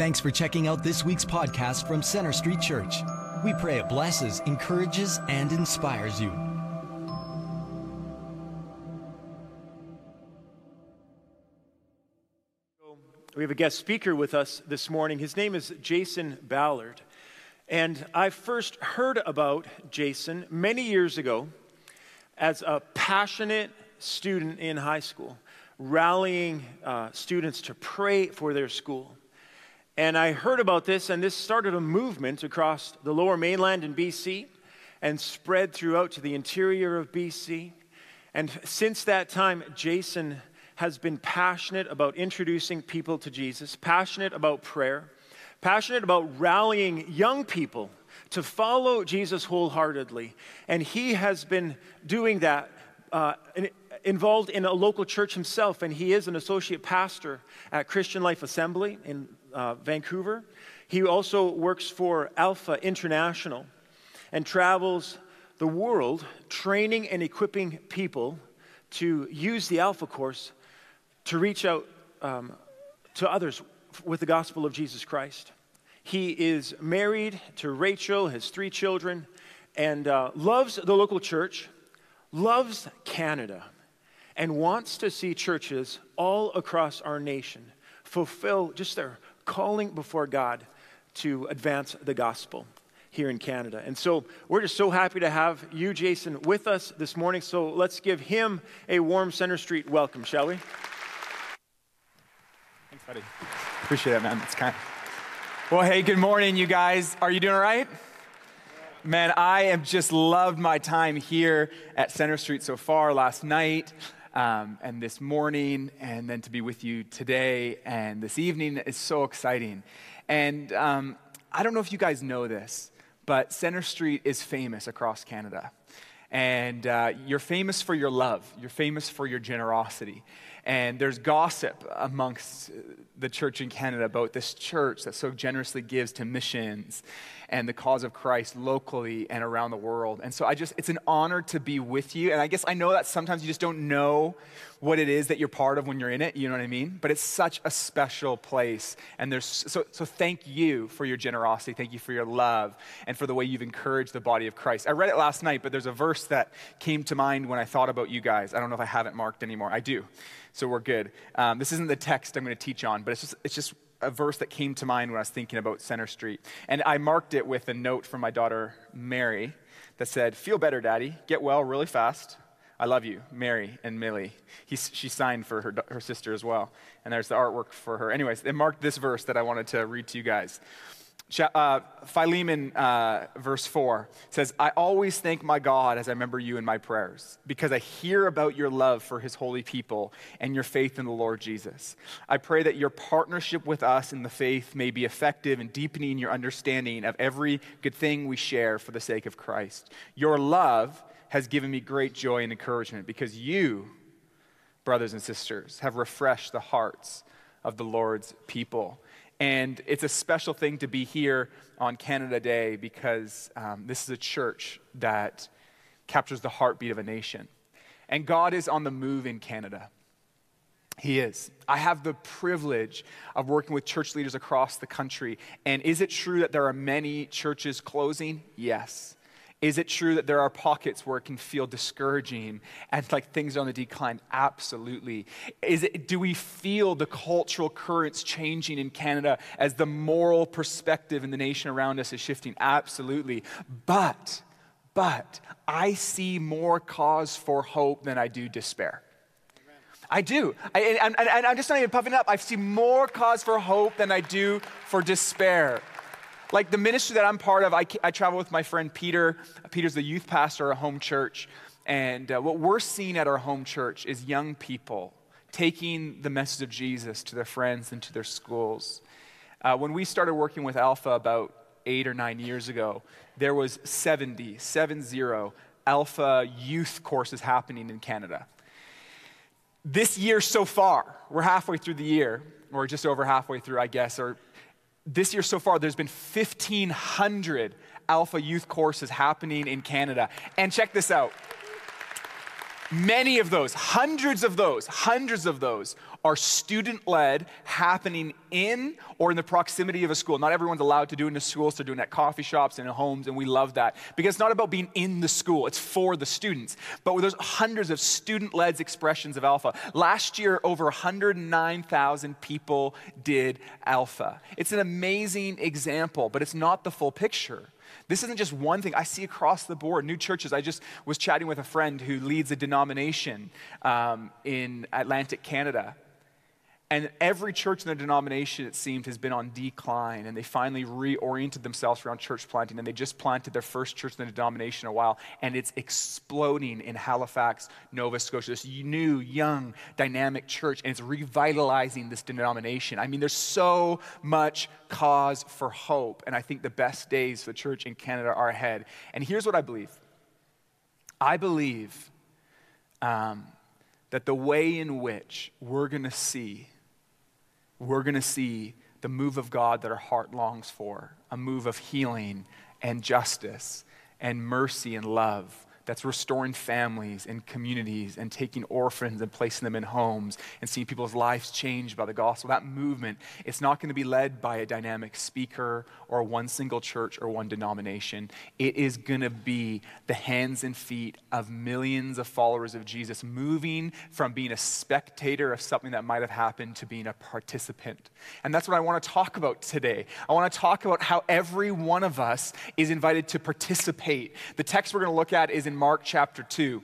Thanks for checking out this week's podcast from Centre Street Church. We pray it blesses, encourages, and inspires you. We have a guest speaker with us this morning. His name is Jason Ballard. And I first heard about Jason many years ago as a passionate student in high school, rallying uh, students to pray for their school. And I heard about this, and this started a movement across the lower mainland in BC and spread throughout to the interior of BC. And since that time, Jason has been passionate about introducing people to Jesus, passionate about prayer, passionate about rallying young people to follow Jesus wholeheartedly. And he has been doing that, uh, involved in a local church himself, and he is an associate pastor at Christian Life Assembly in uh, Vancouver. He also works for Alpha International and travels the world training and equipping people to use the Alpha course to reach out um, to others with the gospel of Jesus Christ. He is married to Rachel, has three children, and uh, loves the local church, loves Canada, and wants to see churches all across our nation fulfill just their calling before God to advance the gospel here in Canada. And so we're just so happy to have you, Jason, with us this morning. So let's give him a warm Centre Street welcome, shall we? Thanks, buddy. Appreciate it, man. It's kind. Well, hey, good morning, you guys. Are you doing all right? Man, I have just loved my time here at Centre Street so far last night um, and this morning, and then to be with you today and this evening is so exciting. And um, I don't know if you guys know this, but Centre Street is famous across Canada. And uh, you're famous for your love, you're famous for your generosity. And there's gossip amongst the church in Canada about this church that so generously gives to missions and the cause of Christ locally and around the world. And so I just, it's an honor to be with you. And I guess I know that sometimes you just don't know what it is that you're part of when you're in it, you know what I mean? But it's such a special place. And there's, so, so thank you for your generosity. Thank you for your love and for the way you've encouraged the body of Christ. I read it last night, but there's a verse that came to mind when I thought about you guys. I don't know if I have it marked anymore. I do so we're good. Um, this isn't the text I'm going to teach on, but it's just, it's just a verse that came to mind when I was thinking about Centre Street. And I marked it with a note from my daughter, Mary, that said, Feel better, Daddy. Get well really fast. I love you, Mary and Millie. He, she signed for her, her sister as well. And there's the artwork for her. Anyways, it marked this verse that I wanted to read to you guys. Uh, Philemon, uh, verse 4 says, I always thank my God as I remember you in my prayers, because I hear about your love for his holy people and your faith in the Lord Jesus. I pray that your partnership with us in the faith may be effective in deepening your understanding of every good thing we share for the sake of Christ. Your love has given me great joy and encouragement because you, brothers and sisters, have refreshed the hearts of the Lord's people. And it's a special thing to be here on Canada Day because um, this is a church that captures the heartbeat of a nation. And God is on the move in Canada. He is. I have the privilege of working with church leaders across the country. And is it true that there are many churches closing? Yes. Is it true that there are pockets where it can feel discouraging and like things are on the decline? Absolutely. Is it, do we feel the cultural currents changing in Canada as the moral perspective in the nation around us is shifting? Absolutely. But, but I see more cause for hope than I do despair. I do. I, and, and, and I'm just not even puffing up. I see more cause for hope than I do for despair. Like the ministry that I'm part of, I, I travel with my friend Peter. Peter's the youth pastor at a home church. And uh, what we're seeing at our home church is young people taking the message of Jesus to their friends and to their schools. Uh, when we started working with Alpha about eight or nine years ago, there was 70, 70 Alpha youth courses happening in Canada. This year so far, we're halfway through the year, or just over halfway through, I guess, or this year so far, there's been 1,500 Alpha Youth courses happening in Canada. And check this out. Many of those, hundreds of those, hundreds of those are student led, happening in or in the proximity of a school. Not everyone's allowed to do it in the schools, they're doing it at coffee shops and in homes, and we love that. Because it's not about being in the school, it's for the students. But there's hundreds of student led expressions of Alpha. Last year, over 109,000 people did Alpha. It's an amazing example, but it's not the full picture. This isn't just one thing. I see across the board new churches. I just was chatting with a friend who leads a denomination um, in Atlantic Canada. And every church in the denomination, it seemed, has been on decline. And they finally reoriented themselves around church planting. And they just planted their first church in the denomination a while. And it's exploding in Halifax, Nova Scotia. This new, young, dynamic church. And it's revitalizing this denomination. I mean, there's so much cause for hope. And I think the best days for the church in Canada are ahead. And here's what I believe I believe um, that the way in which we're going to see we're going to see the move of God that our heart longs for a move of healing and justice and mercy and love that's restoring families and communities and taking orphans and placing them in homes and seeing people's lives changed by the gospel. That movement, it's not going to be led by a dynamic speaker or one single church or one denomination. It is going to be the hands and feet of millions of followers of Jesus moving from being a spectator of something that might have happened to being a participant. And that's what I want to talk about today. I want to talk about how every one of us is invited to participate. The text we're going to look at is in Mark chapter 2.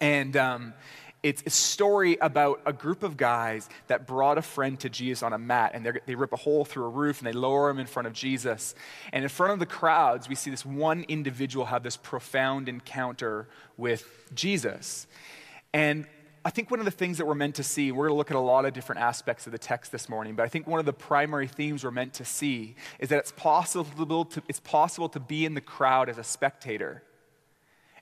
And um, it's a story about a group of guys that brought a friend to Jesus on a mat, and they rip a hole through a roof and they lower him in front of Jesus. And in front of the crowds, we see this one individual have this profound encounter with Jesus. And I think one of the things that we're meant to see, we're going to look at a lot of different aspects of the text this morning, but I think one of the primary themes we're meant to see is that it's possible to, it's possible to be in the crowd as a spectator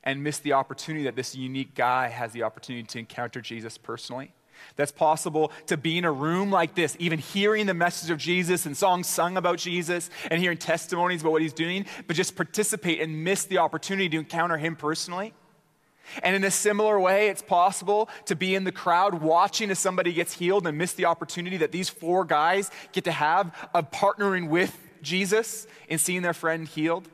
and miss the opportunity that this unique guy has the opportunity to encounter Jesus personally. That's possible to be in a room like this, even hearing the message of Jesus and songs sung about Jesus and hearing testimonies about what he's doing, but just participate and miss the opportunity to encounter him personally. And in a similar way, it's possible to be in the crowd watching as somebody gets healed and miss the opportunity that these four guys get to have of partnering with Jesus in seeing their friend healed.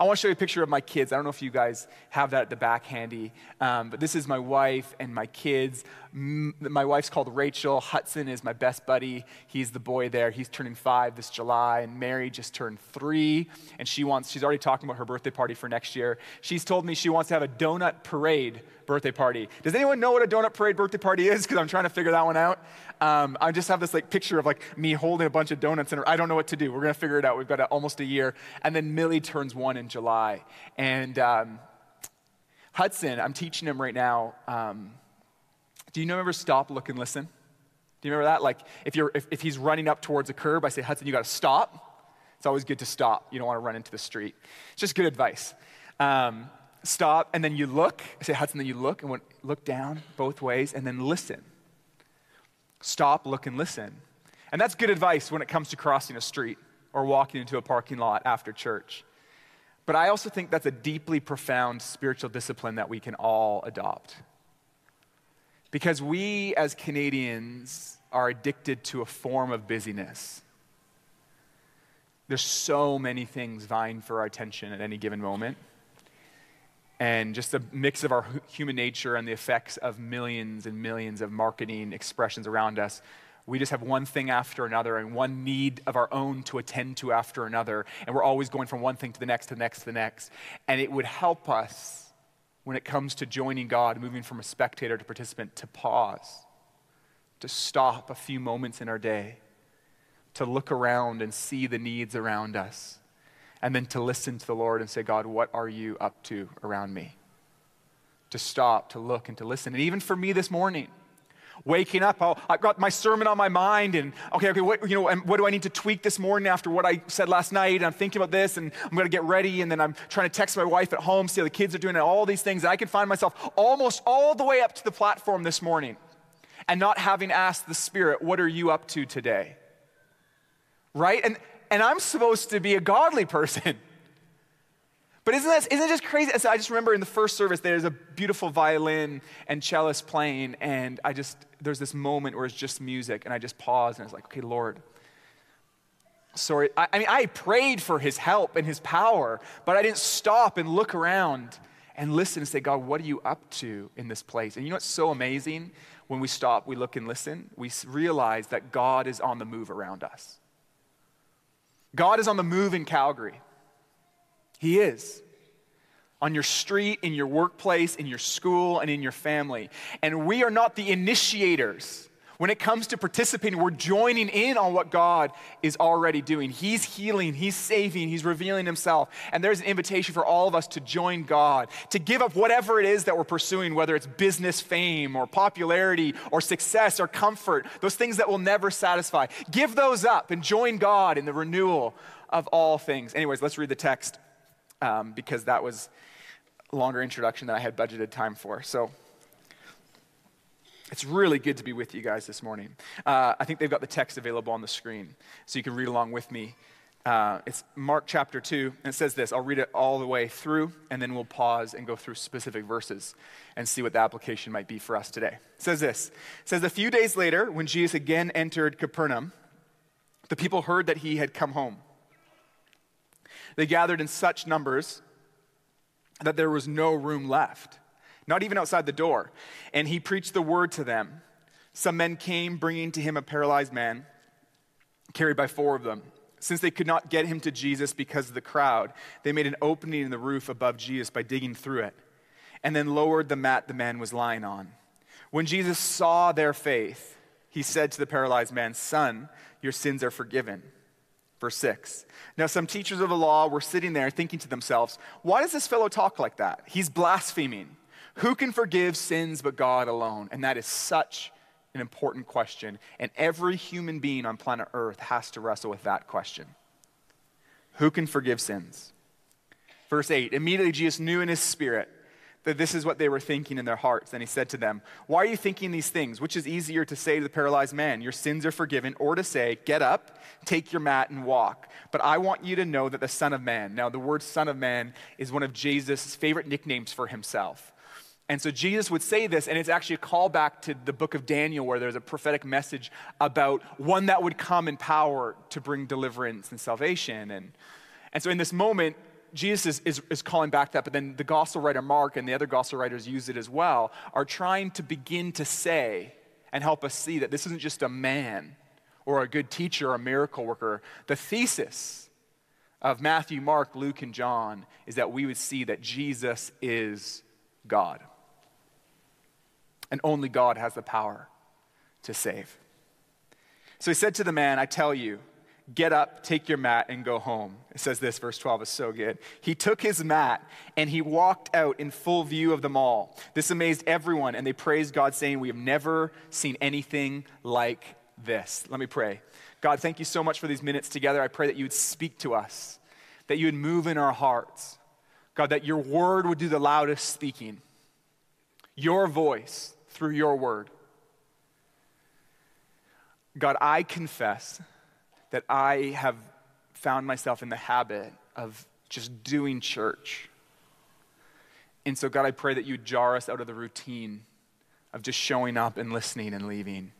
I want to show you a picture of my kids. I don't know if you guys have that at the back handy, um, but this is my wife and my kids. My wife's called Rachel. Hudson is my best buddy. He's the boy there. He's turning five this July, and Mary just turned three, and she wants. She's already talking about her birthday party for next year. She's told me she wants to have a donut parade birthday party. Does anyone know what a donut parade birthday party is? Because I'm trying to figure that one out. Um, I just have this like picture of like me holding a bunch of donuts, and I don't know what to do. We're gonna figure it out. We've got a, almost a year, and then Millie turns one in July, and um, Hudson, I'm teaching him right now. Um, do you remember stop, look, and listen? Do you remember that? Like if you're if, if he's running up towards a curb, I say, Hudson, you got to stop. It's always good to stop. You don't want to run into the street. It's just good advice. Um, stop, and then you look. I say, Hudson, then you look and look down both ways, and then listen. Stop, look, and listen. And that's good advice when it comes to crossing a street or walking into a parking lot after church. But I also think that's a deeply profound spiritual discipline that we can all adopt. Because we as Canadians are addicted to a form of busyness. There's so many things vying for our attention at any given moment and just a mix of our human nature and the effects of millions and millions of marketing expressions around us. We just have one thing after another and one need of our own to attend to after another. And we're always going from one thing to the next, to the next, to the next. And it would help us when it comes to joining God, moving from a spectator to participant, to pause, to stop a few moments in our day, to look around and see the needs around us and then to listen to the Lord and say, God, what are you up to around me? To stop, to look, and to listen. And even for me this morning, waking up, i have got my sermon on my mind, and okay, okay, what, you know, what do I need to tweak this morning after what I said last night? And I'm thinking about this, and I'm going to get ready, and then I'm trying to text my wife at home, see how the kids are doing, and all these things. And I can find myself almost all the way up to the platform this morning and not having asked the Spirit, What are you up to today? Right? And and I'm supposed to be a godly person. But isn't that isn't it just crazy? So I just remember in the first service there's a beautiful violin and cellist playing, and I just there's this moment where it's just music, and I just pause and it's like, okay, Lord. Sorry, I, I mean I prayed for his help and his power, but I didn't stop and look around and listen and say, God, what are you up to in this place? And you know what's so amazing? When we stop, we look and listen, we realize that God is on the move around us. God is on the move in Calgary. He is. On your street, in your workplace, in your school, and in your family. And we are not the initiators when it comes to participating, we're joining in on what God is already doing. He's healing, He's saving, He's revealing Himself. And there's an invitation for all of us to join God, to give up whatever it is that we're pursuing, whether it's business fame or popularity or success or comfort, those things that will never satisfy. Give those up and join God in the renewal of all things. Anyways, let's read the text um, because that was a longer introduction than I had budgeted time for. So, it's really good to be with you guys this morning. Uh, I think they've got the text available on the screen, so you can read along with me. Uh, it's Mark chapter 2, and it says this. I'll read it all the way through, and then we'll pause and go through specific verses and see what the application might be for us today. It says this. It says, A few days later, when Jesus again entered Capernaum, the people heard that he had come home. They gathered in such numbers that there was no room left not even outside the door. And he preached the word to them. Some men came, bringing to him a paralyzed man, carried by four of them. Since they could not get him to Jesus because of the crowd, they made an opening in the roof above Jesus by digging through it, and then lowered the mat the man was lying on. When Jesus saw their faith, he said to the paralyzed man, Son, your sins are forgiven. Verse 6. Now, some teachers of the law were sitting there thinking to themselves, Why does this fellow talk like that? He's blaspheming. Who can forgive sins but God alone? And that is such an important question. And every human being on planet Earth has to wrestle with that question Who can forgive sins? Verse 8 Immediately Jesus knew in his spirit that this is what they were thinking in their hearts. And he said to them, Why are you thinking these things? Which is easier to say to the paralyzed man, Your sins are forgiven, or to say, Get up, take your mat, and walk? But I want you to know that the Son of Man, now the word Son of Man is one of Jesus' favorite nicknames for himself. And so Jesus would say this, and it's actually a callback to the book of Daniel, where there's a prophetic message about one that would come in power to bring deliverance and salvation. And, and so in this moment, Jesus is, is, is, calling back that, but then the gospel writer Mark and the other gospel writers use it as well, are trying to begin to say and help us see that this isn't just a man or a good teacher or a miracle worker. The thesis of Matthew, Mark, Luke, and John is that we would see that Jesus is God. And only God has the power to save. So he said to the man, I tell you, get up, take your mat, and go home. It says this, verse 12 is so good. He took his mat and he walked out in full view of them all. This amazed everyone, and they praised God, saying, We have never seen anything like this. Let me pray. God, thank you so much for these minutes together. I pray that you would speak to us, that you would move in our hearts. God, that your word would do the loudest speaking, your voice through your word. God, I confess that I have found myself in the habit of just doing church. And so, God, I pray that you jar us out of the routine of just showing up and listening and leaving.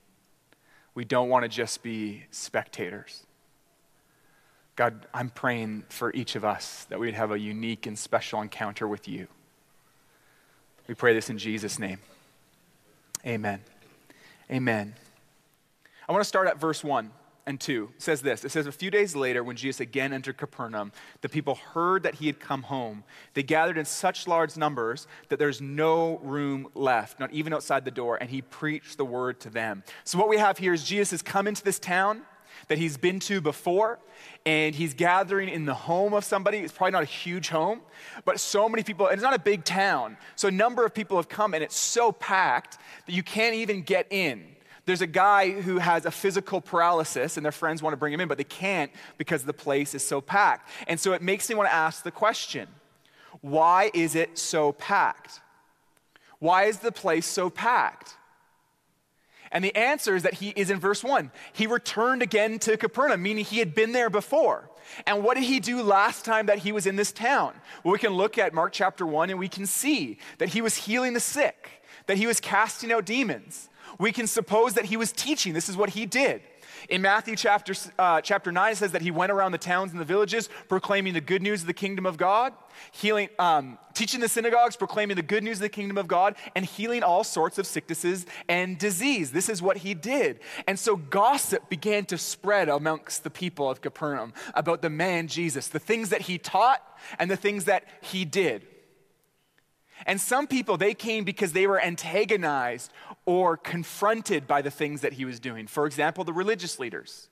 We don't want to just be spectators. God, I'm praying for each of us that we'd have a unique and special encounter with you. We pray this in Jesus' name. Amen. Amen. I want to start at verse 1 and 2. Says this It says, A few days later, when Jesus again entered Capernaum, the people heard that he had come home. They gathered in such large numbers that there's no room left, not even outside the door, and he preached the word to them. So, what we have here is Jesus has come into this town that he's been to before, and he's gathering in the home of somebody. It's probably not a huge home, but so many people, and it's not a big town. So a number of people have come, and it's so packed that you can't even get in. There's a guy who has a physical paralysis, and their friends want to bring him in, but they can't because the place is so packed. And so it makes me want to ask the question why is it so packed? Why is the place so packed? And the answer is that he is in verse 1. He returned again to Capernaum, meaning he had been there before. And what did he do last time that he was in this town? Well, we can look at Mark chapter 1 and we can see that he was healing the sick, that he was casting out demons. We can suppose that he was teaching. This is what he did. In Matthew chapter, uh, chapter 9, it says that he went around the towns and the villages proclaiming the good news of the kingdom of God, healing, um, teaching the synagogues, proclaiming the good news of the kingdom of God, and healing all sorts of sicknesses and disease. This is what he did. And so gossip began to spread amongst the people of Capernaum about the man Jesus, the things that he taught and the things that he did. And some people, they came because they were antagonized or confronted by the things that he was doing. For example, the religious leaders.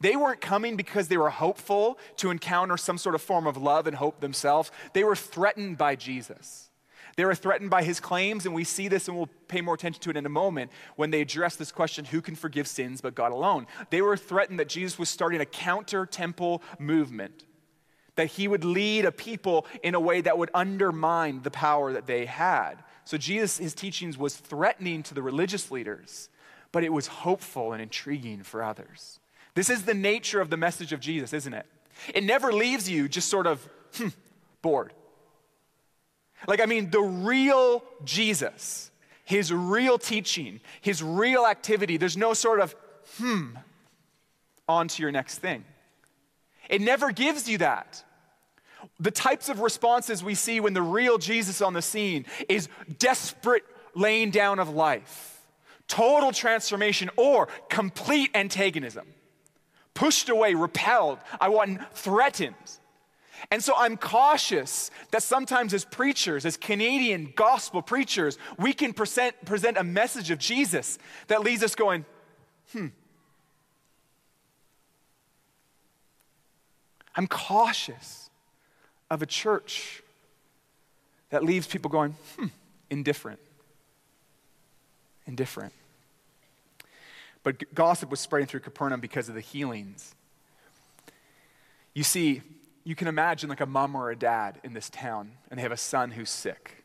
They weren't coming because they were hopeful to encounter some sort of form of love and hope themselves. They were threatened by Jesus. They were threatened by his claims, and we see this and we'll pay more attention to it in a moment when they address this question who can forgive sins but God alone? They were threatened that Jesus was starting a counter temple movement that he would lead a people in a way that would undermine the power that they had. So Jesus, his teachings was threatening to the religious leaders, but it was hopeful and intriguing for others. This is the nature of the message of Jesus, isn't it? It never leaves you just sort of hmm, bored. Like, I mean, the real Jesus, his real teaching, his real activity, there's no sort of hmm on to your next thing. It never gives you that. The types of responses we see when the real Jesus on the scene is desperate laying down of life, total transformation, or complete antagonism. Pushed away, repelled, I want threatened. And so I'm cautious that sometimes as preachers, as Canadian gospel preachers, we can present, present a message of Jesus that leaves us going, hmm, I'm cautious of a church that leaves people going, hmm, indifferent. Indifferent. But gossip was spreading through Capernaum because of the healings. You see, you can imagine like a mom or a dad in this town, and they have a son who's sick.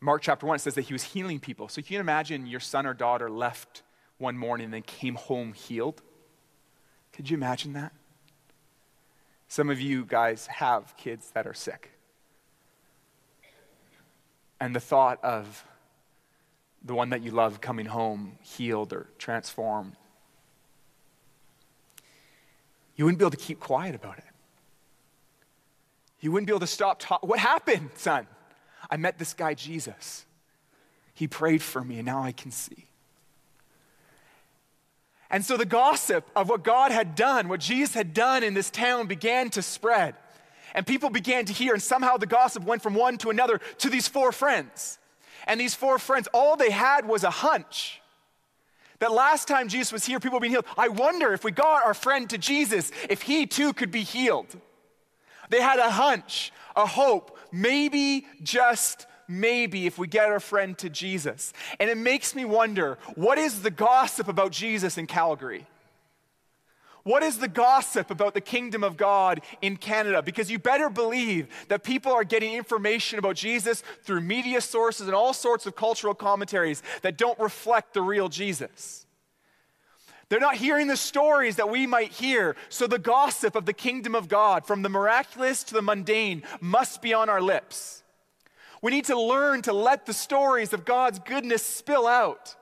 Mark chapter 1 says that he was healing people. So you can imagine your son or daughter left one morning and then came home healed. Could you imagine that? Some of you guys have kids that are sick. And the thought of the one that you love coming home healed or transformed, you wouldn't be able to keep quiet about it. You wouldn't be able to stop talking. What happened, son? I met this guy, Jesus. He prayed for me, and now I can see. And so the gossip of what God had done, what Jesus had done in this town, began to spread. And people began to hear, and somehow the gossip went from one to another to these four friends. And these four friends, all they had was a hunch that last time Jesus was here, people were being healed. I wonder if we got our friend to Jesus, if he too could be healed. They had a hunch, a hope, maybe just maybe if we get our friend to Jesus. And it makes me wonder what is the gossip about Jesus in Calgary? What is the gossip about the kingdom of God in Canada? Because you better believe that people are getting information about Jesus through media sources and all sorts of cultural commentaries that don't reflect the real Jesus. They're not hearing the stories that we might hear. So the gossip of the kingdom of God, from the miraculous to the mundane, must be on our lips. We need to learn to let the stories of God's goodness spill out.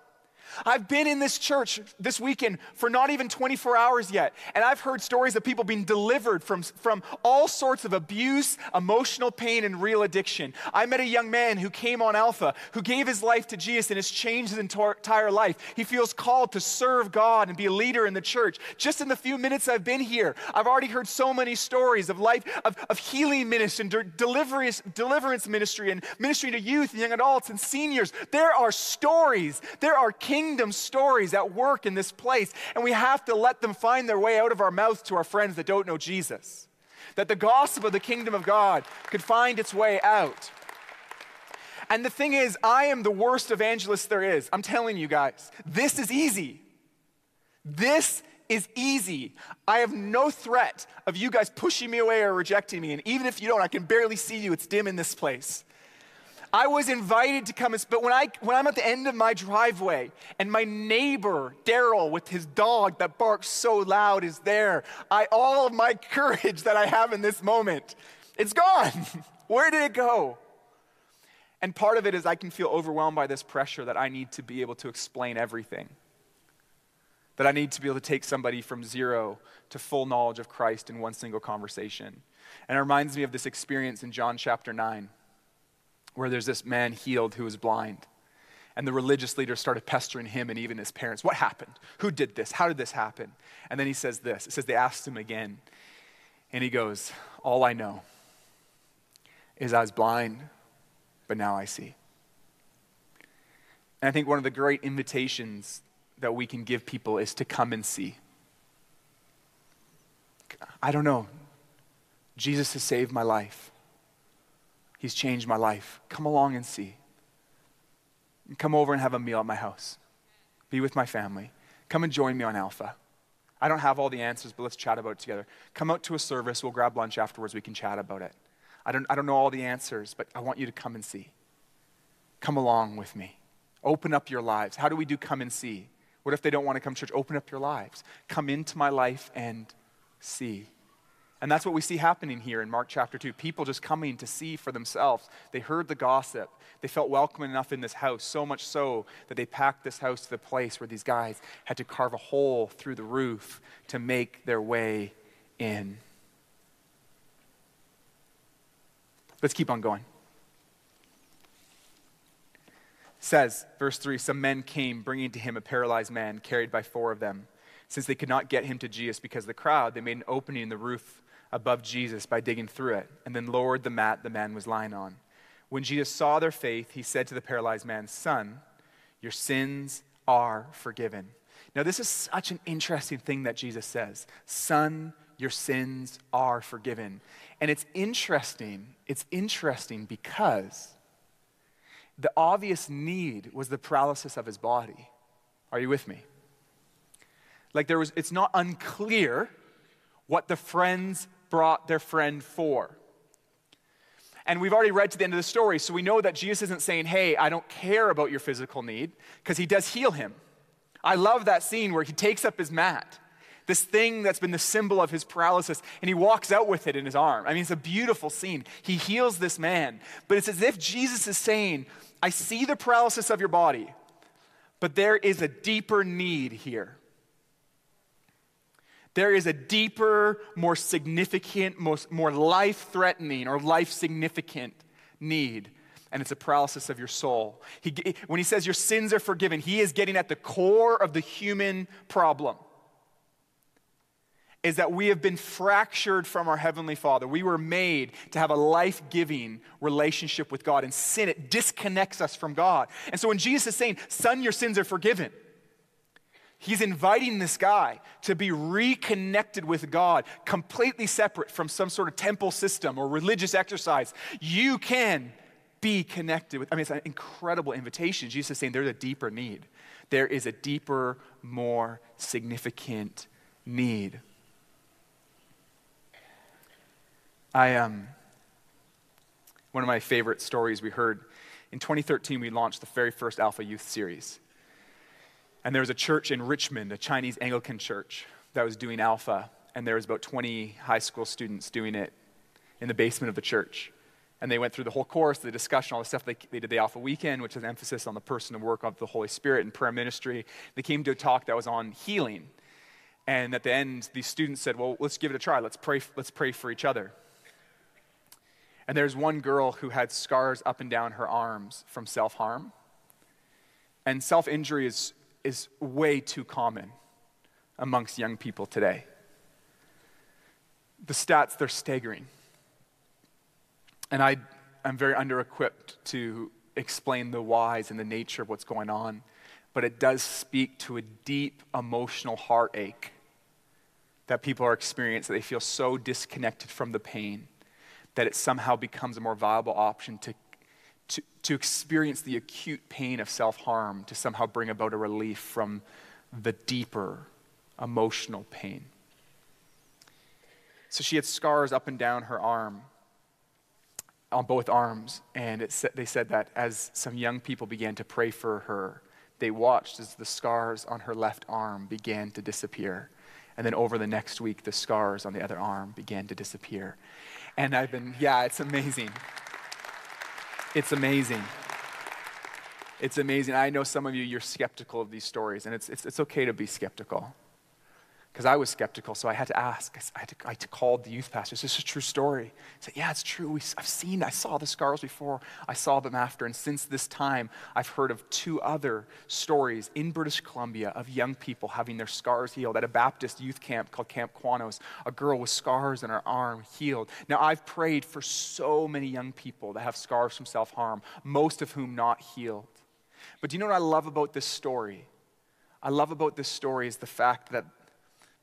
I've been in this church this weekend for not even 24 hours yet, and I've heard stories of people being delivered from, from all sorts of abuse, emotional pain, and real addiction. I met a young man who came on Alpha, who gave his life to Jesus and has changed his entire life. He feels called to serve God and be a leader in the church. Just in the few minutes I've been here, I've already heard so many stories of life, of, of healing ministry and deliverance, deliverance ministry and ministry to youth and young adults and seniors. There are stories, there are kings kingdom stories at work in this place, and we have to let them find their way out of our mouths to our friends that don't know Jesus. That the gospel of the kingdom of God could find its way out. And the thing is, I am the worst evangelist there is. I'm telling you guys, this is easy. This is easy. I have no threat of you guys pushing me away or rejecting me. And even if you don't, I can barely see you. It's dim in this place. I was invited to come and but when I when I'm at the end of my driveway and my neighbor Daryl with his dog that barks so loud is there, I all of my courage that I have in this moment, it's gone. Where did it go? And part of it is I can feel overwhelmed by this pressure that I need to be able to explain everything. That I need to be able to take somebody from zero to full knowledge of Christ in one single conversation. And it reminds me of this experience in John chapter 9, where there's this man healed who was blind. And the religious leaders started pestering him and even his parents. What happened? Who did this? How did this happen? And then he says this it says, They asked him again. And he goes, All I know is I was blind, but now I see. And I think one of the great invitations that we can give people is to come and see. I don't know. Jesus has saved my life. He's changed my life. Come along and see. Come over and have a meal at my house. Be with my family. Come and join me on Alpha. I don't have all the answers, but let's chat about it together. Come out to a service. We'll grab lunch afterwards. We can chat about it. I don't, I don't know all the answers, but I want you to come and see. Come along with me. Open up your lives. How do we do come and see? What if they don't want to come to church? Open up your lives. Come into my life and see. And that's what we see happening here in Mark chapter 2. People just coming to see for themselves. They heard the gossip. They felt welcome enough in this house, so much so that they packed this house to the place where these guys had to carve a hole through the roof to make their way in. Let's keep on going. says, verse 3 Some men came bringing to him a paralyzed man carried by four of them. Since they could not get him to Jesus because of the crowd, they made an opening in the roof above Jesus by digging through it, and then lowered the mat the man was lying on. When Jesus saw their faith, he said to the paralyzed man, Son, your sins are forgiven. Now, this is such an interesting thing that Jesus says. Son, your sins are forgiven. And it's interesting. It's interesting because the obvious need was the paralysis of his body. Are you with me? Like there was it's not unclear what the friends brought their friend for. And we've already read to the end of the story, so we know that Jesus isn't saying, Hey, I don't care about your physical need, because he does heal him. I love that scene where he takes up his mat, this thing that's been the symbol of his paralysis, and he walks out with it in his arm. I mean, it's a beautiful scene. He heals this man, but it's as if Jesus is saying, I see the paralysis of your body, but there is a deeper need here. There is a deeper, more significant, most, more life threatening or life significant need and it's a paralysis of your soul. He, when he says your sins are forgiven, he is getting at the core of the human problem is that we have been fractured from our Heavenly Father. We were made to have a life giving relationship with God, and sin, it disconnects us from God. And so when Jesus is saying, Son, your sins are forgiven, He's inviting this guy to be reconnected with God, completely separate from some sort of temple system or religious exercise. You can be connected with. I mean, it's an incredible invitation. Jesus is saying there's a deeper need. There is a deeper, more significant need. I, um, one of my favorite stories we heard in 2013, we launched the very first Alpha Youth series. And there was a church in Richmond, a Chinese Anglican church, that was doing Alpha. And there was about 20 high school students doing it in the basement of the church. And they went through the whole course, the discussion, all the stuff. They, they did the Alpha Weekend, which is emphasis on the person and work of the Holy Spirit and prayer ministry. They came to a talk that was on healing. And at the end, these students said, Well, let's give it a try. Let's pray, let's pray for each other. And there's one girl who had scars up and down her arms from self harm. And self injury is, is way too common amongst young people today. The stats, they're staggering. And I, I'm very under equipped to explain the whys and the nature of what's going on, but it does speak to a deep emotional heartache that people are experiencing. that They feel so disconnected from the pain that it somehow becomes a more viable option to, to, to experience the acute pain of self harm to somehow bring about a relief from the deeper emotional pain. So she had scars up and down her arm. on both arms. And it they said that as some young people began to pray for her, they watched as the scars on her left arm began to disappear. And then over the next week, the scars on the other arm began to disappear. And I've been, yeah, it's amazing. It's amazing. It's amazing. I know some of you, you're skeptical of these stories, and it's, it's, it's okay to be skeptical because I was skeptical, so I had to ask. I had to, I had to call the youth pastor. Is this a true story? He said, Yeah, it's true. We, I've seen, I saw the scars before, I saw them after. And since this time, I've heard of two other stories in British Columbia of young people having their scars healed at a Baptist youth camp called Camp Qwanoes. A girl with scars on her arm healed. Now, I've prayed for so many young people that have scars from self harm, most of whom not healed. But do you know what I love about this story? I love about this story is the fact that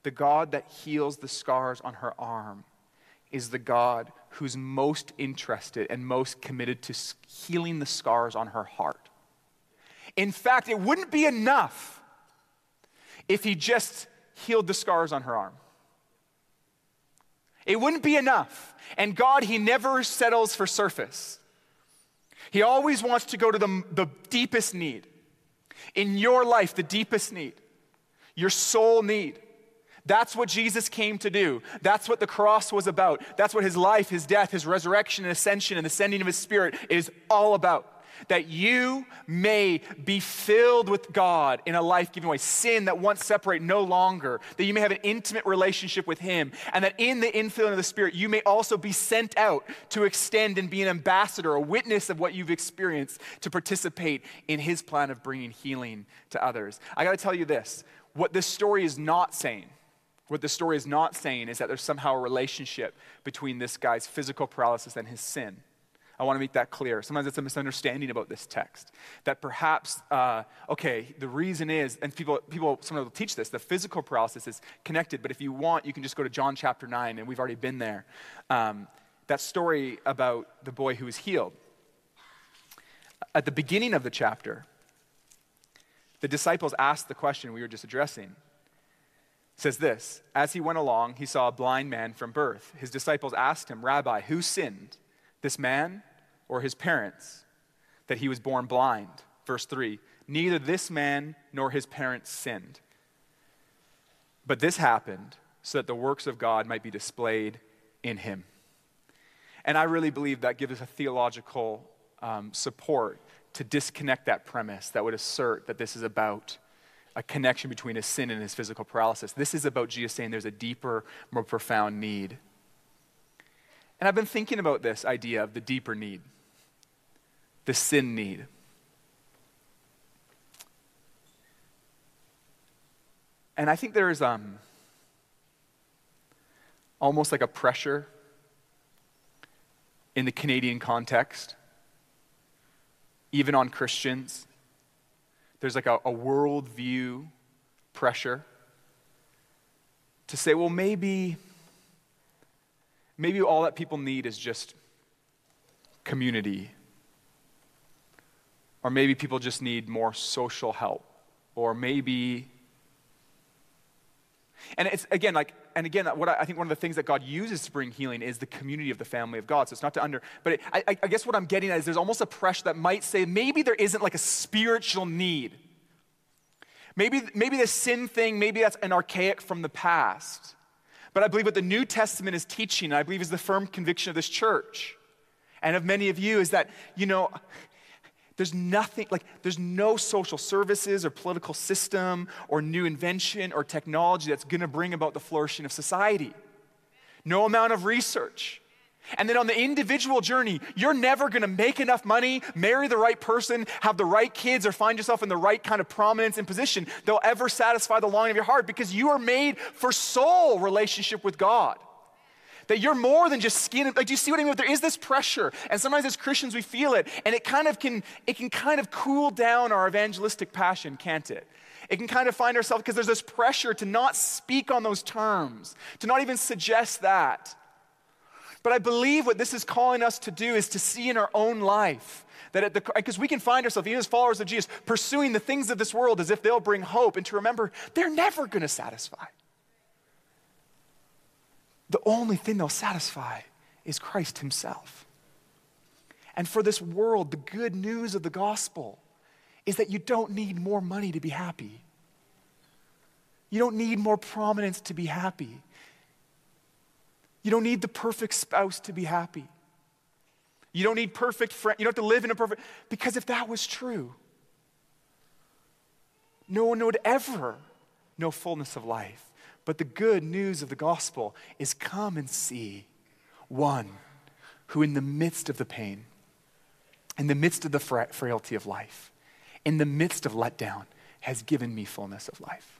the God that heals the scars on her arm is the God who's most interested and most committed to healing the scars on her heart. In fact, it wouldn't be enough if he just healed the scars on her arm. It wouldn't be enough. And God, he never settles for surface. He always wants to go to the, the deepest need. In your life, the deepest need, your soul need. That's what Jesus came to do. That's what the cross was about. That's what his life, his death, his resurrection and ascension and the sending of his spirit is all about. That you may be filled with God in a life giving way. Sin that once separated no longer. That you may have an intimate relationship with Him. And that in the infilling of the Spirit, you may also be sent out to extend and be an ambassador, a witness of what you've experienced, to participate in His plan of bringing healing to others. I got to tell you this what this story is not saying what the story is not saying is that there's somehow a relationship between this guy's physical paralysis and his sin. I want to make that clear. Sometimes it's a misunderstanding about this text. That perhaps, uh, okay, the reason is, and people, people will teach this, the physical paralysis is connected, but if you want, you can just go to John chapter 9, and we've already been there. Um, that story about the boy who was healed. At the beginning of the chapter, the disciples asked the question we were just addressing says this As he went along, he saw a blind man from birth. His disciples asked him, Rabbi, who sinned, this man or his parents, that he was born blind? Verse 3 Neither this man nor his parents sinned. But this happened so that the works of God might be displayed in him. And I really believe that gives us a theological um, support to disconnect that premise that would assert that this is about a connection between his sin and his physical paralysis. This is about Jesus saying there's a deeper, more profound need. And I've been thinking about this idea of the deeper need, the sin need. And I think there is um, almost like a pressure in the Canadian context, even on Christians, there's like a, a worldview pressure to say, well, maybe, maybe all that people need is just community. Or maybe people just need more social help. Or maybe. And it's again like, and again, what I, I, think one of the things that God uses to bring healing is the community of the family of God. So it's not to under, but it, I, I guess what I'm getting at is there's almost a pressure that might say maybe there isn't like a spiritual need. Maybe, maybe the sin thing, maybe that's an archaic from the past. But I believe what the New Testament is teaching, I believe is the firm conviction of this church and of many of you, is that, you know, there's nothing, like, there's no social services or political system or new invention or technology that's gonna bring about the flourishing of society. No amount of research. And then on the individual journey, you're never gonna make enough money, marry the right person, have the right kids, or find yourself in the right kind of prominence and position that'll ever satisfy the longing of your heart because you are made for soul relationship with God. That you're more than just skin. Like, do you see what I mean? There is this pressure, and sometimes as Christians we feel it, and it kind of can, it can kind of cool down our evangelistic passion, can't it? It can kind of find ourselves because there's this pressure to not speak on those terms, to not even suggest that. But I believe what this is calling us to do is to see in our own life that because we can find ourselves, even as followers of Jesus, pursuing the things of this world as if they'll bring hope, and to remember they're never going to satisfy. The only thing they'll satisfy is Christ Himself. And for this world, the good news of the gospel is that you don't need more money to be happy. You don't need more prominence to be happy. You don't need the perfect spouse to be happy. You don't need perfect friend. You don't have to live in a perfect because if that was true, no one would ever know fullness of life. But the good news of the gospel is come and see one who, in the midst of the pain, in the midst of the fra- frailty of life, in the midst of letdown, has given me fullness of life.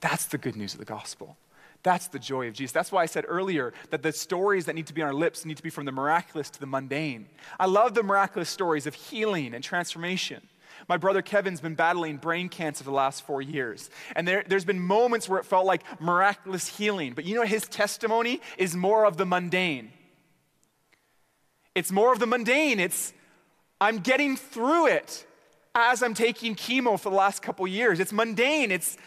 That's the good news of the gospel. That's the joy of Jesus. That's why I said earlier that the stories that need to be on our lips need to be from the miraculous to the mundane. I love the miraculous stories of healing and transformation. My brother Kevin's been battling brain cancer for the last four years. And there, there's been moments where it felt like miraculous healing. But you know, his testimony is more of the mundane. It's more of the mundane. It's, I'm getting through it as I'm taking chemo for the last couple years. It's mundane. It's,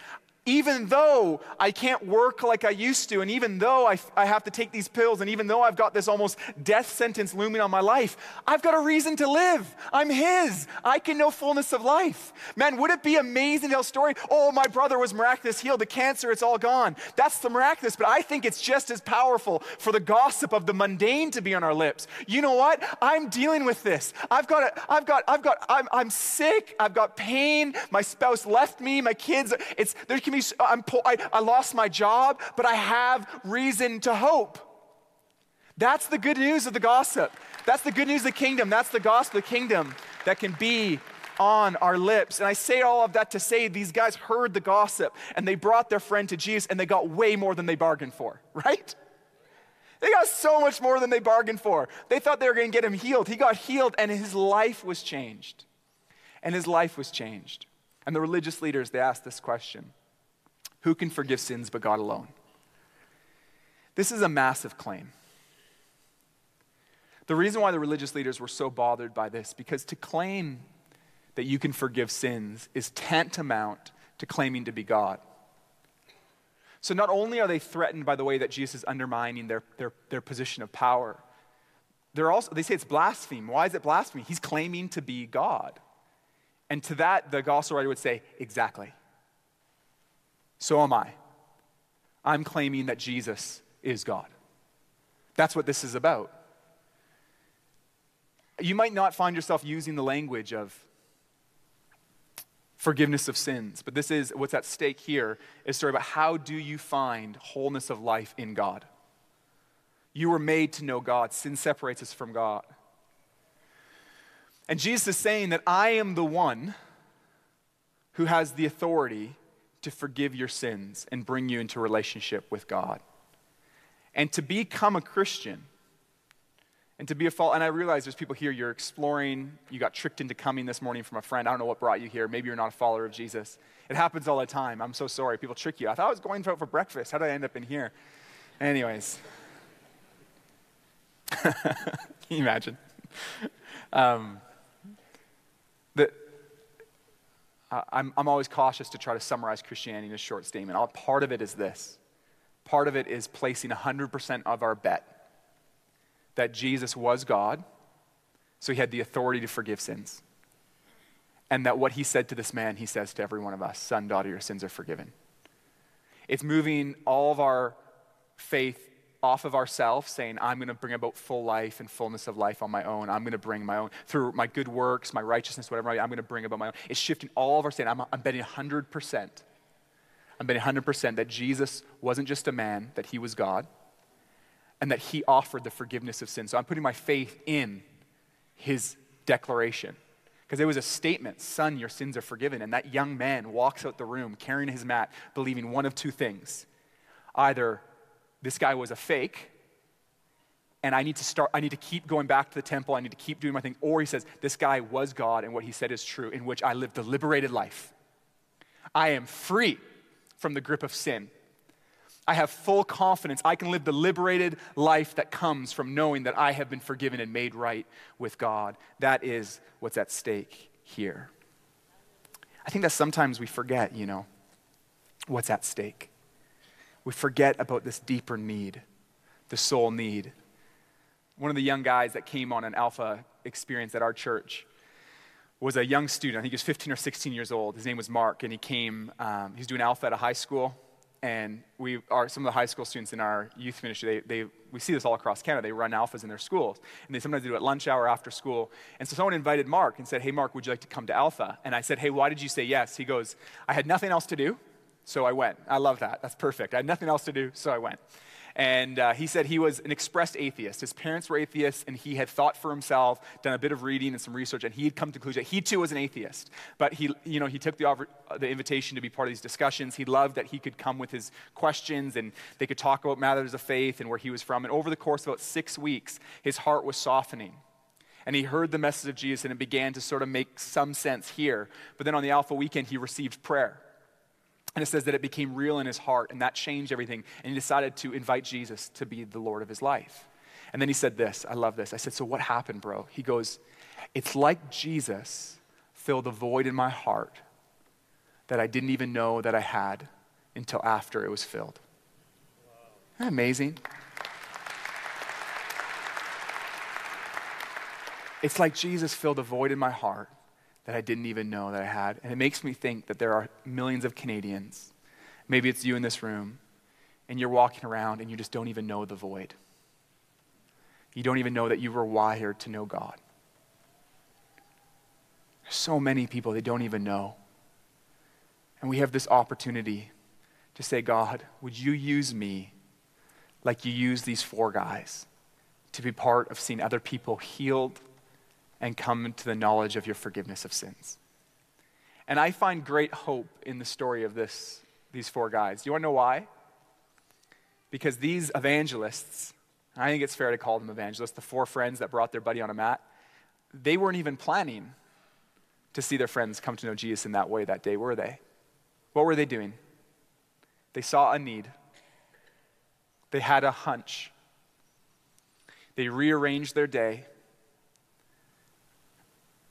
even though I can't work like I used to, and even though I, I have to take these pills, and even though I've got this almost death sentence looming on my life, I've got a reason to live. I'm His. I can know fullness of life. Man, would it be amazing to tell a story? Oh, my brother was miraculous healed. The cancer, it's all gone. That's the miraculous, but I think it's just as powerful for the gossip of the mundane to be on our lips. You know what? I'm dealing with this. I've got, a, I've got, I've got, I'm, I'm sick. I've got pain. My spouse left me. My kids, it's, there can I'm I, I lost my job, but I have reason to hope. That's the good news of the gossip. That's the good news of the kingdom. That's the gospel of the kingdom that can be on our lips. And I say all of that to say these guys heard the gossip and they brought their friend to Jesus and they got way more than they bargained for, right? They got so much more than they bargained for. They thought they were going to get him healed. He got healed and his life was changed. And his life was changed. And the religious leaders, they asked this question who can forgive sins but God alone? This is a massive claim. The reason why the religious leaders were so bothered by this, because to claim that you can forgive sins is tantamount to claiming to be God. So not only are they threatened by the way that Jesus is undermining their, their, their position of power, they're also, they say it's blasphemy. Why is it blasphemy? He's claiming to be God. And to that, the gospel writer would say, exactly. So am I. I'm claiming that Jesus is God. That's what this is about. You might not find yourself using the language of forgiveness of sins, but this is what's at stake here is story about how do you find wholeness of life in God? You were made to know God. Sin separates us from God. And Jesus is saying that I am the one who has the authority to forgive your sins and bring you into relationship with God. And to become a Christian and to be a follower, and I realize there's people here, you're exploring, you got tricked into coming this morning from a friend. I don't know what brought you here. Maybe you're not a follower of Jesus. It happens all the time. I'm so sorry. People trick you. I thought I was going out for breakfast. How did I end up in here? Anyways. Can you imagine? Um, the, I'm, I'm always cautious to try to summarize Christianity in a short statement. All, part of it is this part of it is placing 100% of our bet that Jesus was God, so he had the authority to forgive sins. And that what he said to this man, he says to every one of us Son, daughter, your sins are forgiven. It's moving all of our faith off of ourselves, saying, I'm going to bring about full life and fullness of life on my own. I'm going to bring my own, through my good works, my righteousness, whatever, I'm going to bring about my own. It's shifting all of our saying, I'm, I'm betting 100%. I'm betting 100% that Jesus wasn't just a man, that he was God, and that he offered the forgiveness of sin. So I'm putting my faith in his declaration. Because it was a statement, son, your sins are forgiven. And that young man walks out the room carrying his mat, believing one of two things. Either this guy was a fake and I need to start, I need to keep going back to the temple, I need to keep doing my thing. Or he says, This guy was God and what he said is true, in which I lived a liberated life. I am free from the grip of sin. I have full confidence. I can live the liberated life that comes from knowing that I have been forgiven and made right with God. That is what's at stake here. I think that sometimes we forget, you know, what's at stake we forget about this deeper need, the soul need. One of the young guys that came on an alpha experience at our church was a young student. I think he was 15 or 16 years old. His name was Mark, and he came, um, he's doing Alpha at a high school. And we are, some of the high school students in our youth ministry, they, they, we see this all across Canada. They run alphas in their schools. And they sometimes do it at lunch hour after school. And so someone invited Mark and said, Hey, Mark, would you like to come to Alpha? And I said, Hey, why did you say yes? He goes, I had nothing else to do, so I went. I love that. That's perfect. I had nothing else to do, so I went. And uh, he said he was an expressed atheist. His parents were atheists, and he had thought for himself, done a bit of reading and some research, and he had come to the conclusion that he too was an atheist. But he, you know, he took the, offer, uh, the invitation to be part of these discussions. He loved that he could come with his questions, and they could talk about matters of faith and where he was from. And over the course of about six weeks, his heart was softening and he heard the message of Jesus and it began to sort of make some sense here. But then on the Alpha weekend, he received prayer. And it says that it became real in his heart, and that changed everything. And he decided to invite Jesus to be the Lord of his life. And then he said this I love this. I said, So what happened, bro? He goes, It's like Jesus filled a void in my heart that I didn't even know that I had until after it was filled. Amazing? It's like Jesus filled a void in my heart that I didn't even know that I had. And it makes me think that there are millions of Canadians, maybe it's you in this room, and you're walking around and you just don't even know the void. You don't even know that you were wired to know God. There's so many people they don't even know. And we have this opportunity to say, God, would you use me like you use these four guys to be part of seeing other people healed and come to the knowledge of your forgiveness of sins. And I find great hope in the story of this, these four guys. Do you want to know why? Because these evangelists, I think it's fair to call them evangelists, the four friends that brought their buddy on a mat, they weren't even planning to see their friends come to know Jesus in that way that day, were they? What were they doing? They saw a need, they had a hunch, they rearranged their day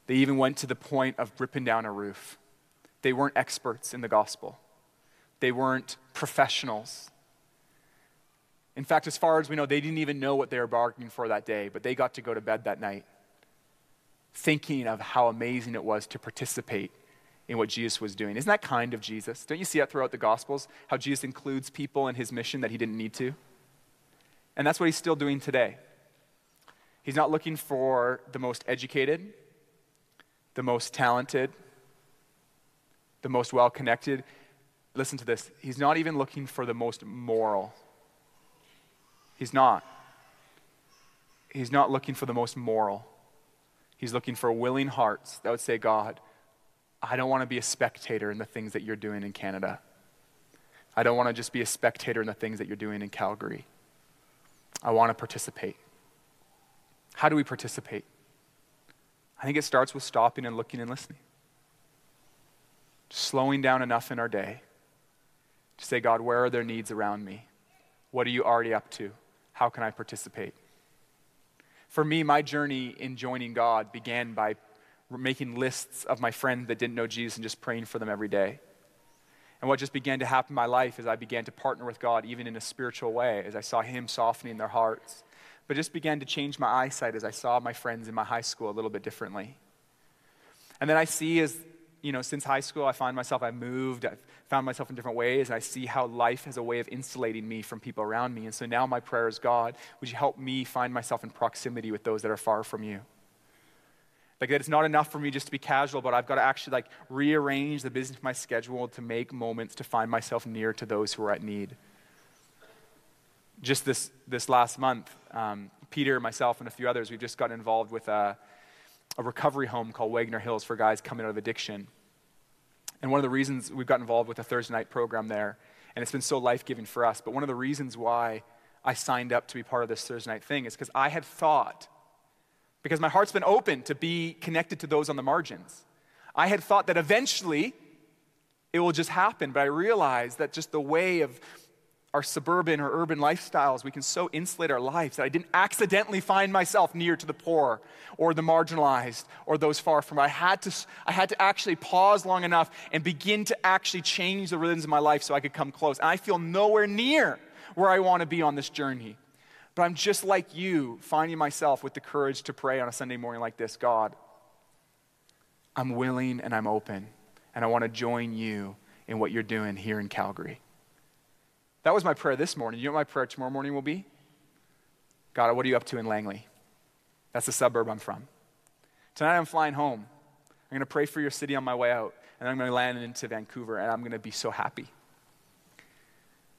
they even went to the point of ripping down a roof. They weren't experts in the gospel, they weren't professionals. In fact, as far as we know, they didn't even know what they were bargaining for that day, but they got to go to bed that night thinking of how amazing it was to participate in what Jesus was doing. Isn't that kind of Jesus? Don't you see that throughout the Gospels? How Jesus includes people in his mission that he didn't need to? And that's what he's still doing today. He's not looking for the most educated, the most talented, the most well connected. Listen to this. He's not even looking for the most moral. He's not. He's not looking for the most moral. He's looking for willing hearts that would say, God, I don't want to be a spectator in the things that you're doing in Canada. I don't want to just be a spectator in the things that you're doing in Calgary. I want to participate. How do we participate? I think it starts with stopping and looking and listening. Slowing down enough in our day to say, God, where are there needs around me? What are you already up to? How can I participate? For me, my journey in joining God began by making lists of my friends that didn't know Jesus and just praying for them every day. And what just began to happen in my life is I began to partner with God, even in a spiritual way, as I saw Him softening their hearts but just began to change my eyesight as I saw my friends in my high school a little bit differently. And then I see as, you know, since high school, I find myself, I've moved, I've found myself in different ways, and I see how life has a way of insulating me from people around me. And so now my prayer is, God, would you help me find myself in proximity with those that are far from you? Like that it's not enough for me just to be casual, but I've got to actually like rearrange the business of my schedule to make moments to find myself near to those who are at need just this, this last month, um, Peter, myself, and a few others, we've just gotten involved with a, a recovery home called Wagner Hills for guys coming out of addiction. And one of the reasons we've got involved with a Thursday night program there, and it's been so life giving for us, but one of the reasons why I signed up to be part of this Thursday night thing is because I had thought, because my heart's been open to be connected to those on the margins, I had thought that eventually it will just happen, but I realized that just the way of our suburban or urban lifestyles, we can so insulate our lives that I didn't accidentally find myself near to the poor or the marginalized or those far from. I had to, I had to actually pause long enough and begin to actually change the rhythms of my life so I could come close. And I feel nowhere near where I want to be on this journey. But I'm just like you, finding myself with the courage to pray on a Sunday morning like this God, I'm willing and I'm open, and I want to join you in what you're doing here in Calgary. That was my prayer this morning. You know what my prayer tomorrow morning will be? God, what are you up to in Langley? That's the suburb I'm from. Tonight I'm flying home. I'm going to pray for your city on my way out, and I'm going to land into Vancouver, and I'm going to be so happy.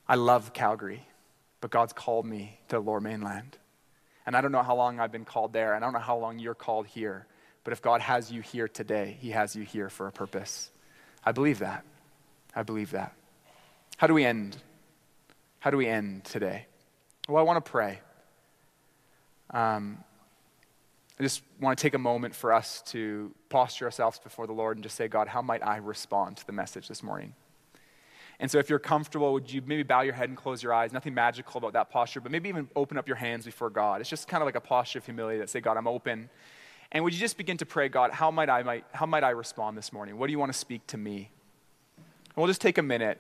I love Calgary, but God's called me to Lower Mainland. And I don't know how long I've been called there, and I don't know how long you're called here. But if God has you here today, He has you here for a purpose. I believe that. I believe that. How do we end? How do we end today? Well, I want to pray. Um, I just want to take a moment for us to posture ourselves before the Lord and just say, God, how might I respond to the message this morning? And so, if you're comfortable, would you maybe bow your head and close your eyes? Nothing magical about that posture, but maybe even open up your hands before God. It's just kind of like a posture of humility that say, God, I'm open. And would you just begin to pray, God, how might I, might, how might I respond this morning? What do you want to speak to me? And we'll just take a minute.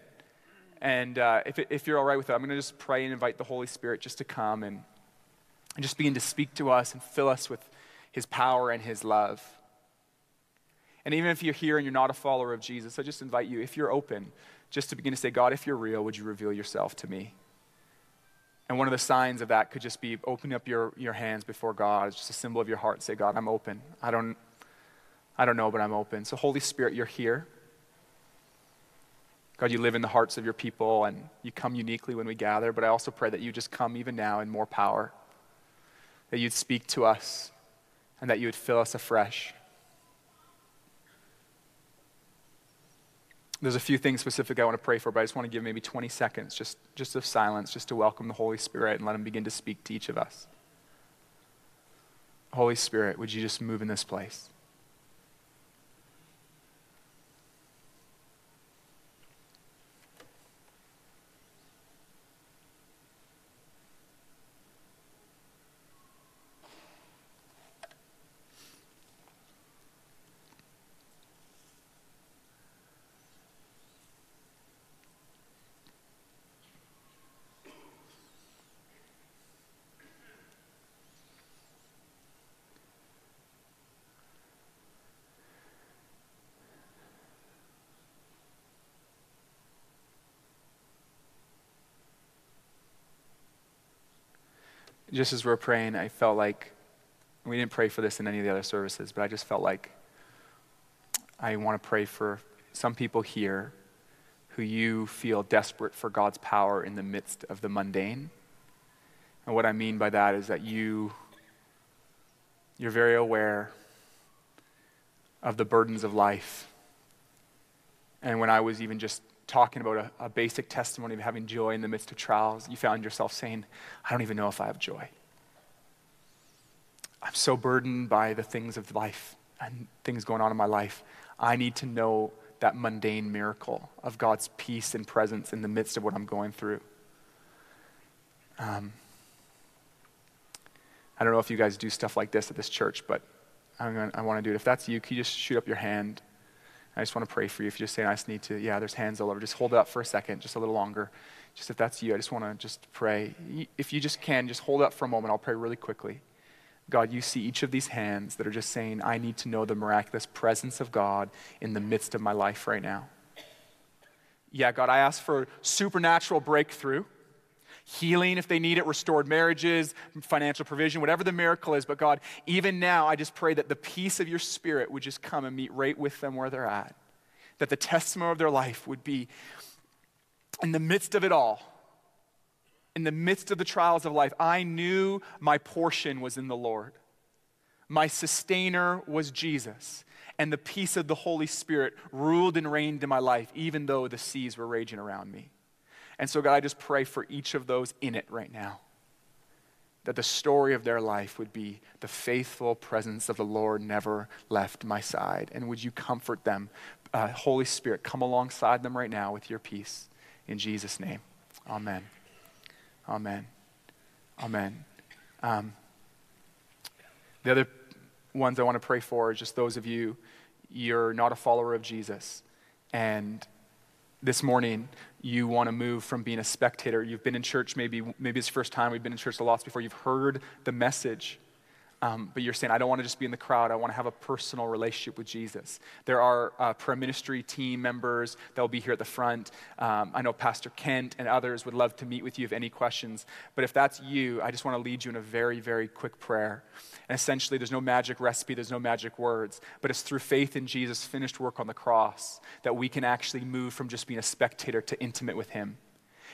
And uh, if, if you're all right with it, I'm going to just pray and invite the Holy Spirit just to come and, and just begin to speak to us and fill us with his power and his love. And even if you're here and you're not a follower of Jesus, I just invite you, if you're open, just to begin to say, God, if you're real, would you reveal yourself to me? And one of the signs of that could just be opening up your, your hands before God. It's just a symbol of your heart. Say, God, I'm open. I don't, I don't know, but I'm open. So, Holy Spirit, you're here. God, you live in the hearts of your people and you come uniquely when we gather, but I also pray that you just come even now in more power, that you'd speak to us, and that you would fill us afresh. There's a few things specific I want to pray for, but I just want to give maybe 20 seconds just, just of silence, just to welcome the Holy Spirit and let Him begin to speak to each of us. Holy Spirit, would you just move in this place? Just as we are praying, I felt like we didn't pray for this in any of the other services, but I just felt like I want to pray for some people here who you feel desperate for God's power in the midst of the mundane. And what I mean by that is that you you're very aware of the burdens of life. And when I was even just talking about a, a, basic testimony of having joy in the midst of trials, you found yourself saying, I don't even know if I have joy. I'm so burdened by the things of life and things going on in my life. I need to know that mundane miracle of God's peace and presence in the midst of what I'm going through. Um, I don't know if you guys do stuff like this at this church, but gonna, i want to do it. If that's you, can you just shoot up your hand? I just want to pray for you. If you just say, I just need to, yeah, there's hands all over. Just hold it up for a second, just a little longer. Just if that's you, I just want to just pray. If you just can, just hold up for a moment. I'll pray really quickly. God, you see each of these hands that are just saying, I need to know the miraculous presence of God in the midst of my life right now. Yeah, God, I ask for supernatural breakthrough, healing if they need it, restored marriages, financial provision, whatever the miracle is. But God, even now, I just pray that the peace of your spirit would just come and meet right with them where they're at. That the testimony of their life would be in the midst of it all in the midst of the trials of life, I knew my portion was in the Lord. My sustainer was Jesus. And the peace of the Holy Spirit ruled and reigned in my life, even though the seas were raging around me. And so, God, I just pray for each of those in it right now that the story of their life would be the faithful presence of the Lord never left my side. And would you comfort them? Uh, Holy Spirit, come alongside them right now with your peace. In Jesus' name, amen. Amen. Amen. Um, the other ones I want to pray for are just those of you, you're not a follower of Jesus. And this morning you want to move from being a spectator. You've been in church, maybe, maybe it's the first time, we've been in church a lot before, you've heard the message. Um, but you're saying, I don't want to just be in the crowd. I want to have a personal relationship with Jesus. There are uh, prayer ministry team members that will be here at the front. Um, I know Pastor Kent and others would love to meet with you if any questions. But if that's you, I just want to lead you in a very, very quick prayer. And essentially, there's no magic recipe, there's no magic words, but it's through faith in Jesus' finished work on the cross that we can actually move from just being a spectator to intimate with Him.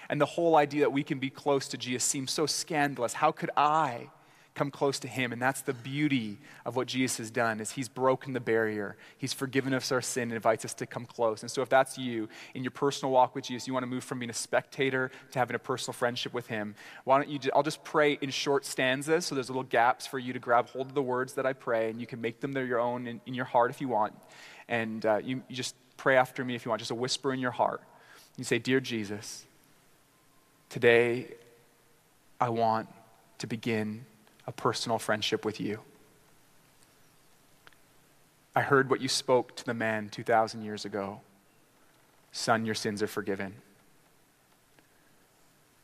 And the whole idea that we can be close to Jesus seems so scandalous. How could I? Come close to him. And that's the beauty of what jesus has done is he's broken the barrier. He's forgiven us our sin and invites us to come close. And so if that's you in your personal walk with jesus you want to move from being a spectator to having a personal friendship with him why don't you just, i'll just pray in short stanzas so there's little gaps for you to grab hold of the words that i pray and you can make them your own in, in your heart if you want. And uh, you, you just pray after me if you want just a whisper in your heart. You say dear jesus today i want to begin a personal friendship with you. I heard what you spoke to the man 2,000 years ago Son, your sins are forgiven.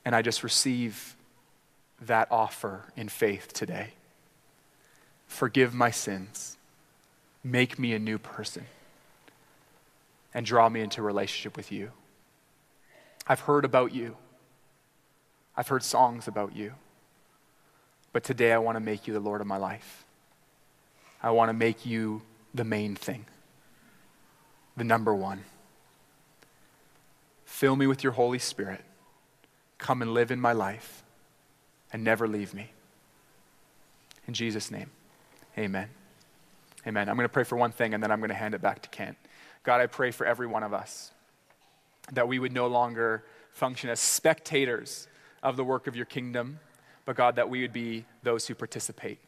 And I just receive that offer in faith today. Forgive my sins, make me a new person, and draw me into relationship with you. I've heard about you, I've heard songs about you. But today I want to make you the Lord of my life. I want to make you the main thing, the number one. Fill me with your Holy Spirit. Come and live in my life and never leave me. In Jesus' name, amen. Amen. I'm going to pray for one thing and then I'm going to hand it back to Kent. God, I pray for every one of us that we would no longer function as spectators of the work of your kingdom but God, that we would be those who participate.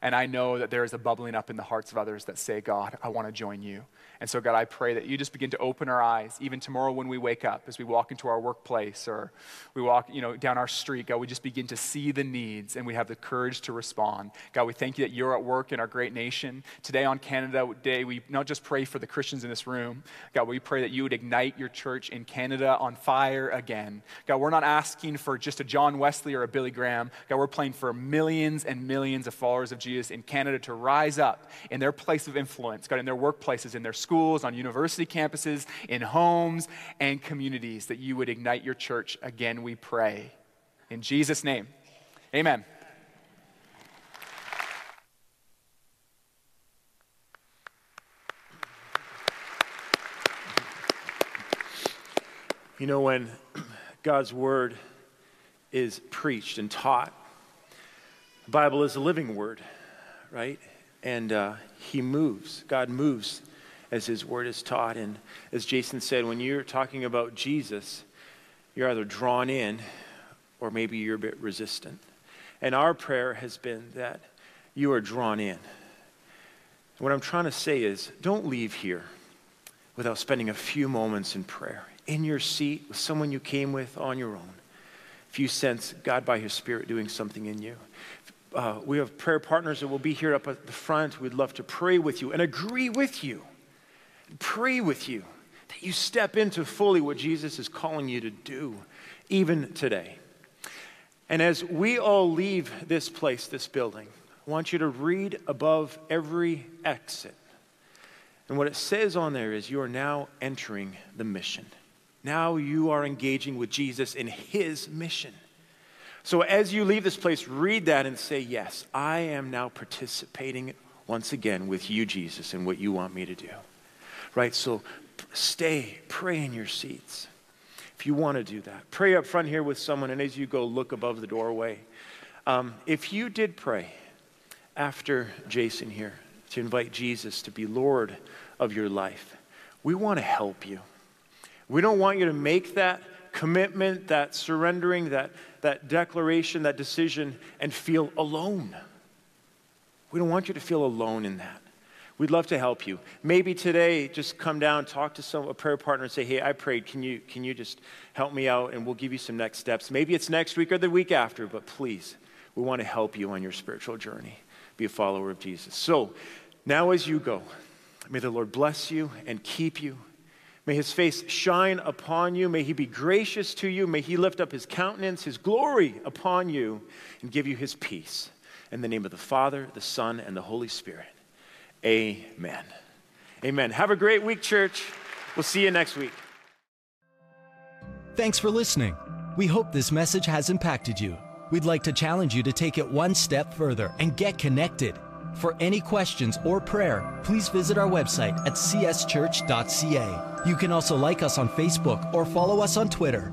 And I know that there is a bubbling up in the hearts of others that say, God, I want to join you. And so, God, I pray that you just begin to open our eyes, even tomorrow when we wake up, as we walk into our workplace or we walk, you know, down our street. God, we just begin to see the needs and we have the courage to respond. God, we thank you that you're at work in our great nation. Today on Canada Day, we not just pray for the Christians in this room. God, we pray that you would ignite your church in Canada on fire again. God, we're not asking for just a John Wesley or a Billy Graham. God, we're praying for millions and millions of followers of Jesus in Canada to rise up in their place of influence, God, in their workplaces, in their schools on university campuses, in homes and communities, that you would ignite your church again, we pray. In Jesus' name, amen. You know, when God's word is preached and taught, the Bible is a living word, right? And uh, He moves. God moves as his word is taught. And as Jason said, when you're talking about Jesus, you're either drawn in or maybe you're a bit resistant. And our prayer has been that you are drawn in. What I'm trying to say is don't leave here without spending a few moments in prayer, in your seat with someone you came with on your own. If you sense God by His Spirit doing something in you, uh, we have prayer partners that will be here up at the front. We'd love to pray with you and agree with you pray with you that you step into fully what Jesus is calling you to do, even today. And as we all leave this place, this building, I want you to read above every exit. And what it says on there is you are now entering the mission. Now you are engaging with Jesus in his mission. So as you leave this place, read that and say, Yes, I am now participating once again with you, Jesus, in what you want me to do right? So stay, pray in your seats. If you want to do that, pray up front here with someone, and as you go, look above the doorway. Um, if you did pray after Jason here to invite Jesus to be Lord of your life, we want to help you. We don't want you to make that commitment, that surrendering, that, that declaration, that decision, and feel alone. We don't want you to feel alone in that. We'd love to help you. Maybe today, just come down, talk to some a prayer partner, and say, "Hey, I prayed. Can you can you just help me out?" And we'll give you some next steps. Maybe it's next week or the week after, but please, we want to help you on your spiritual journey. Be a follower of Jesus. So, now as you go, may the Lord bless you and keep you. May his face shine upon you. May he be gracious to you. May he lift up his countenance, his glory upon you, and give you his peace. In the name of the Father, the Son, and the Holy Spirit. Amen. Amen. Have a great week, church. We'll see you next week. Thanks for listening. We hope this message has impacted you. We'd like to challenge you to take it one step further and get connected. For any questions or prayer, please visit our website at cschurch.ca. You can also like us on Facebook or follow us on Twitter.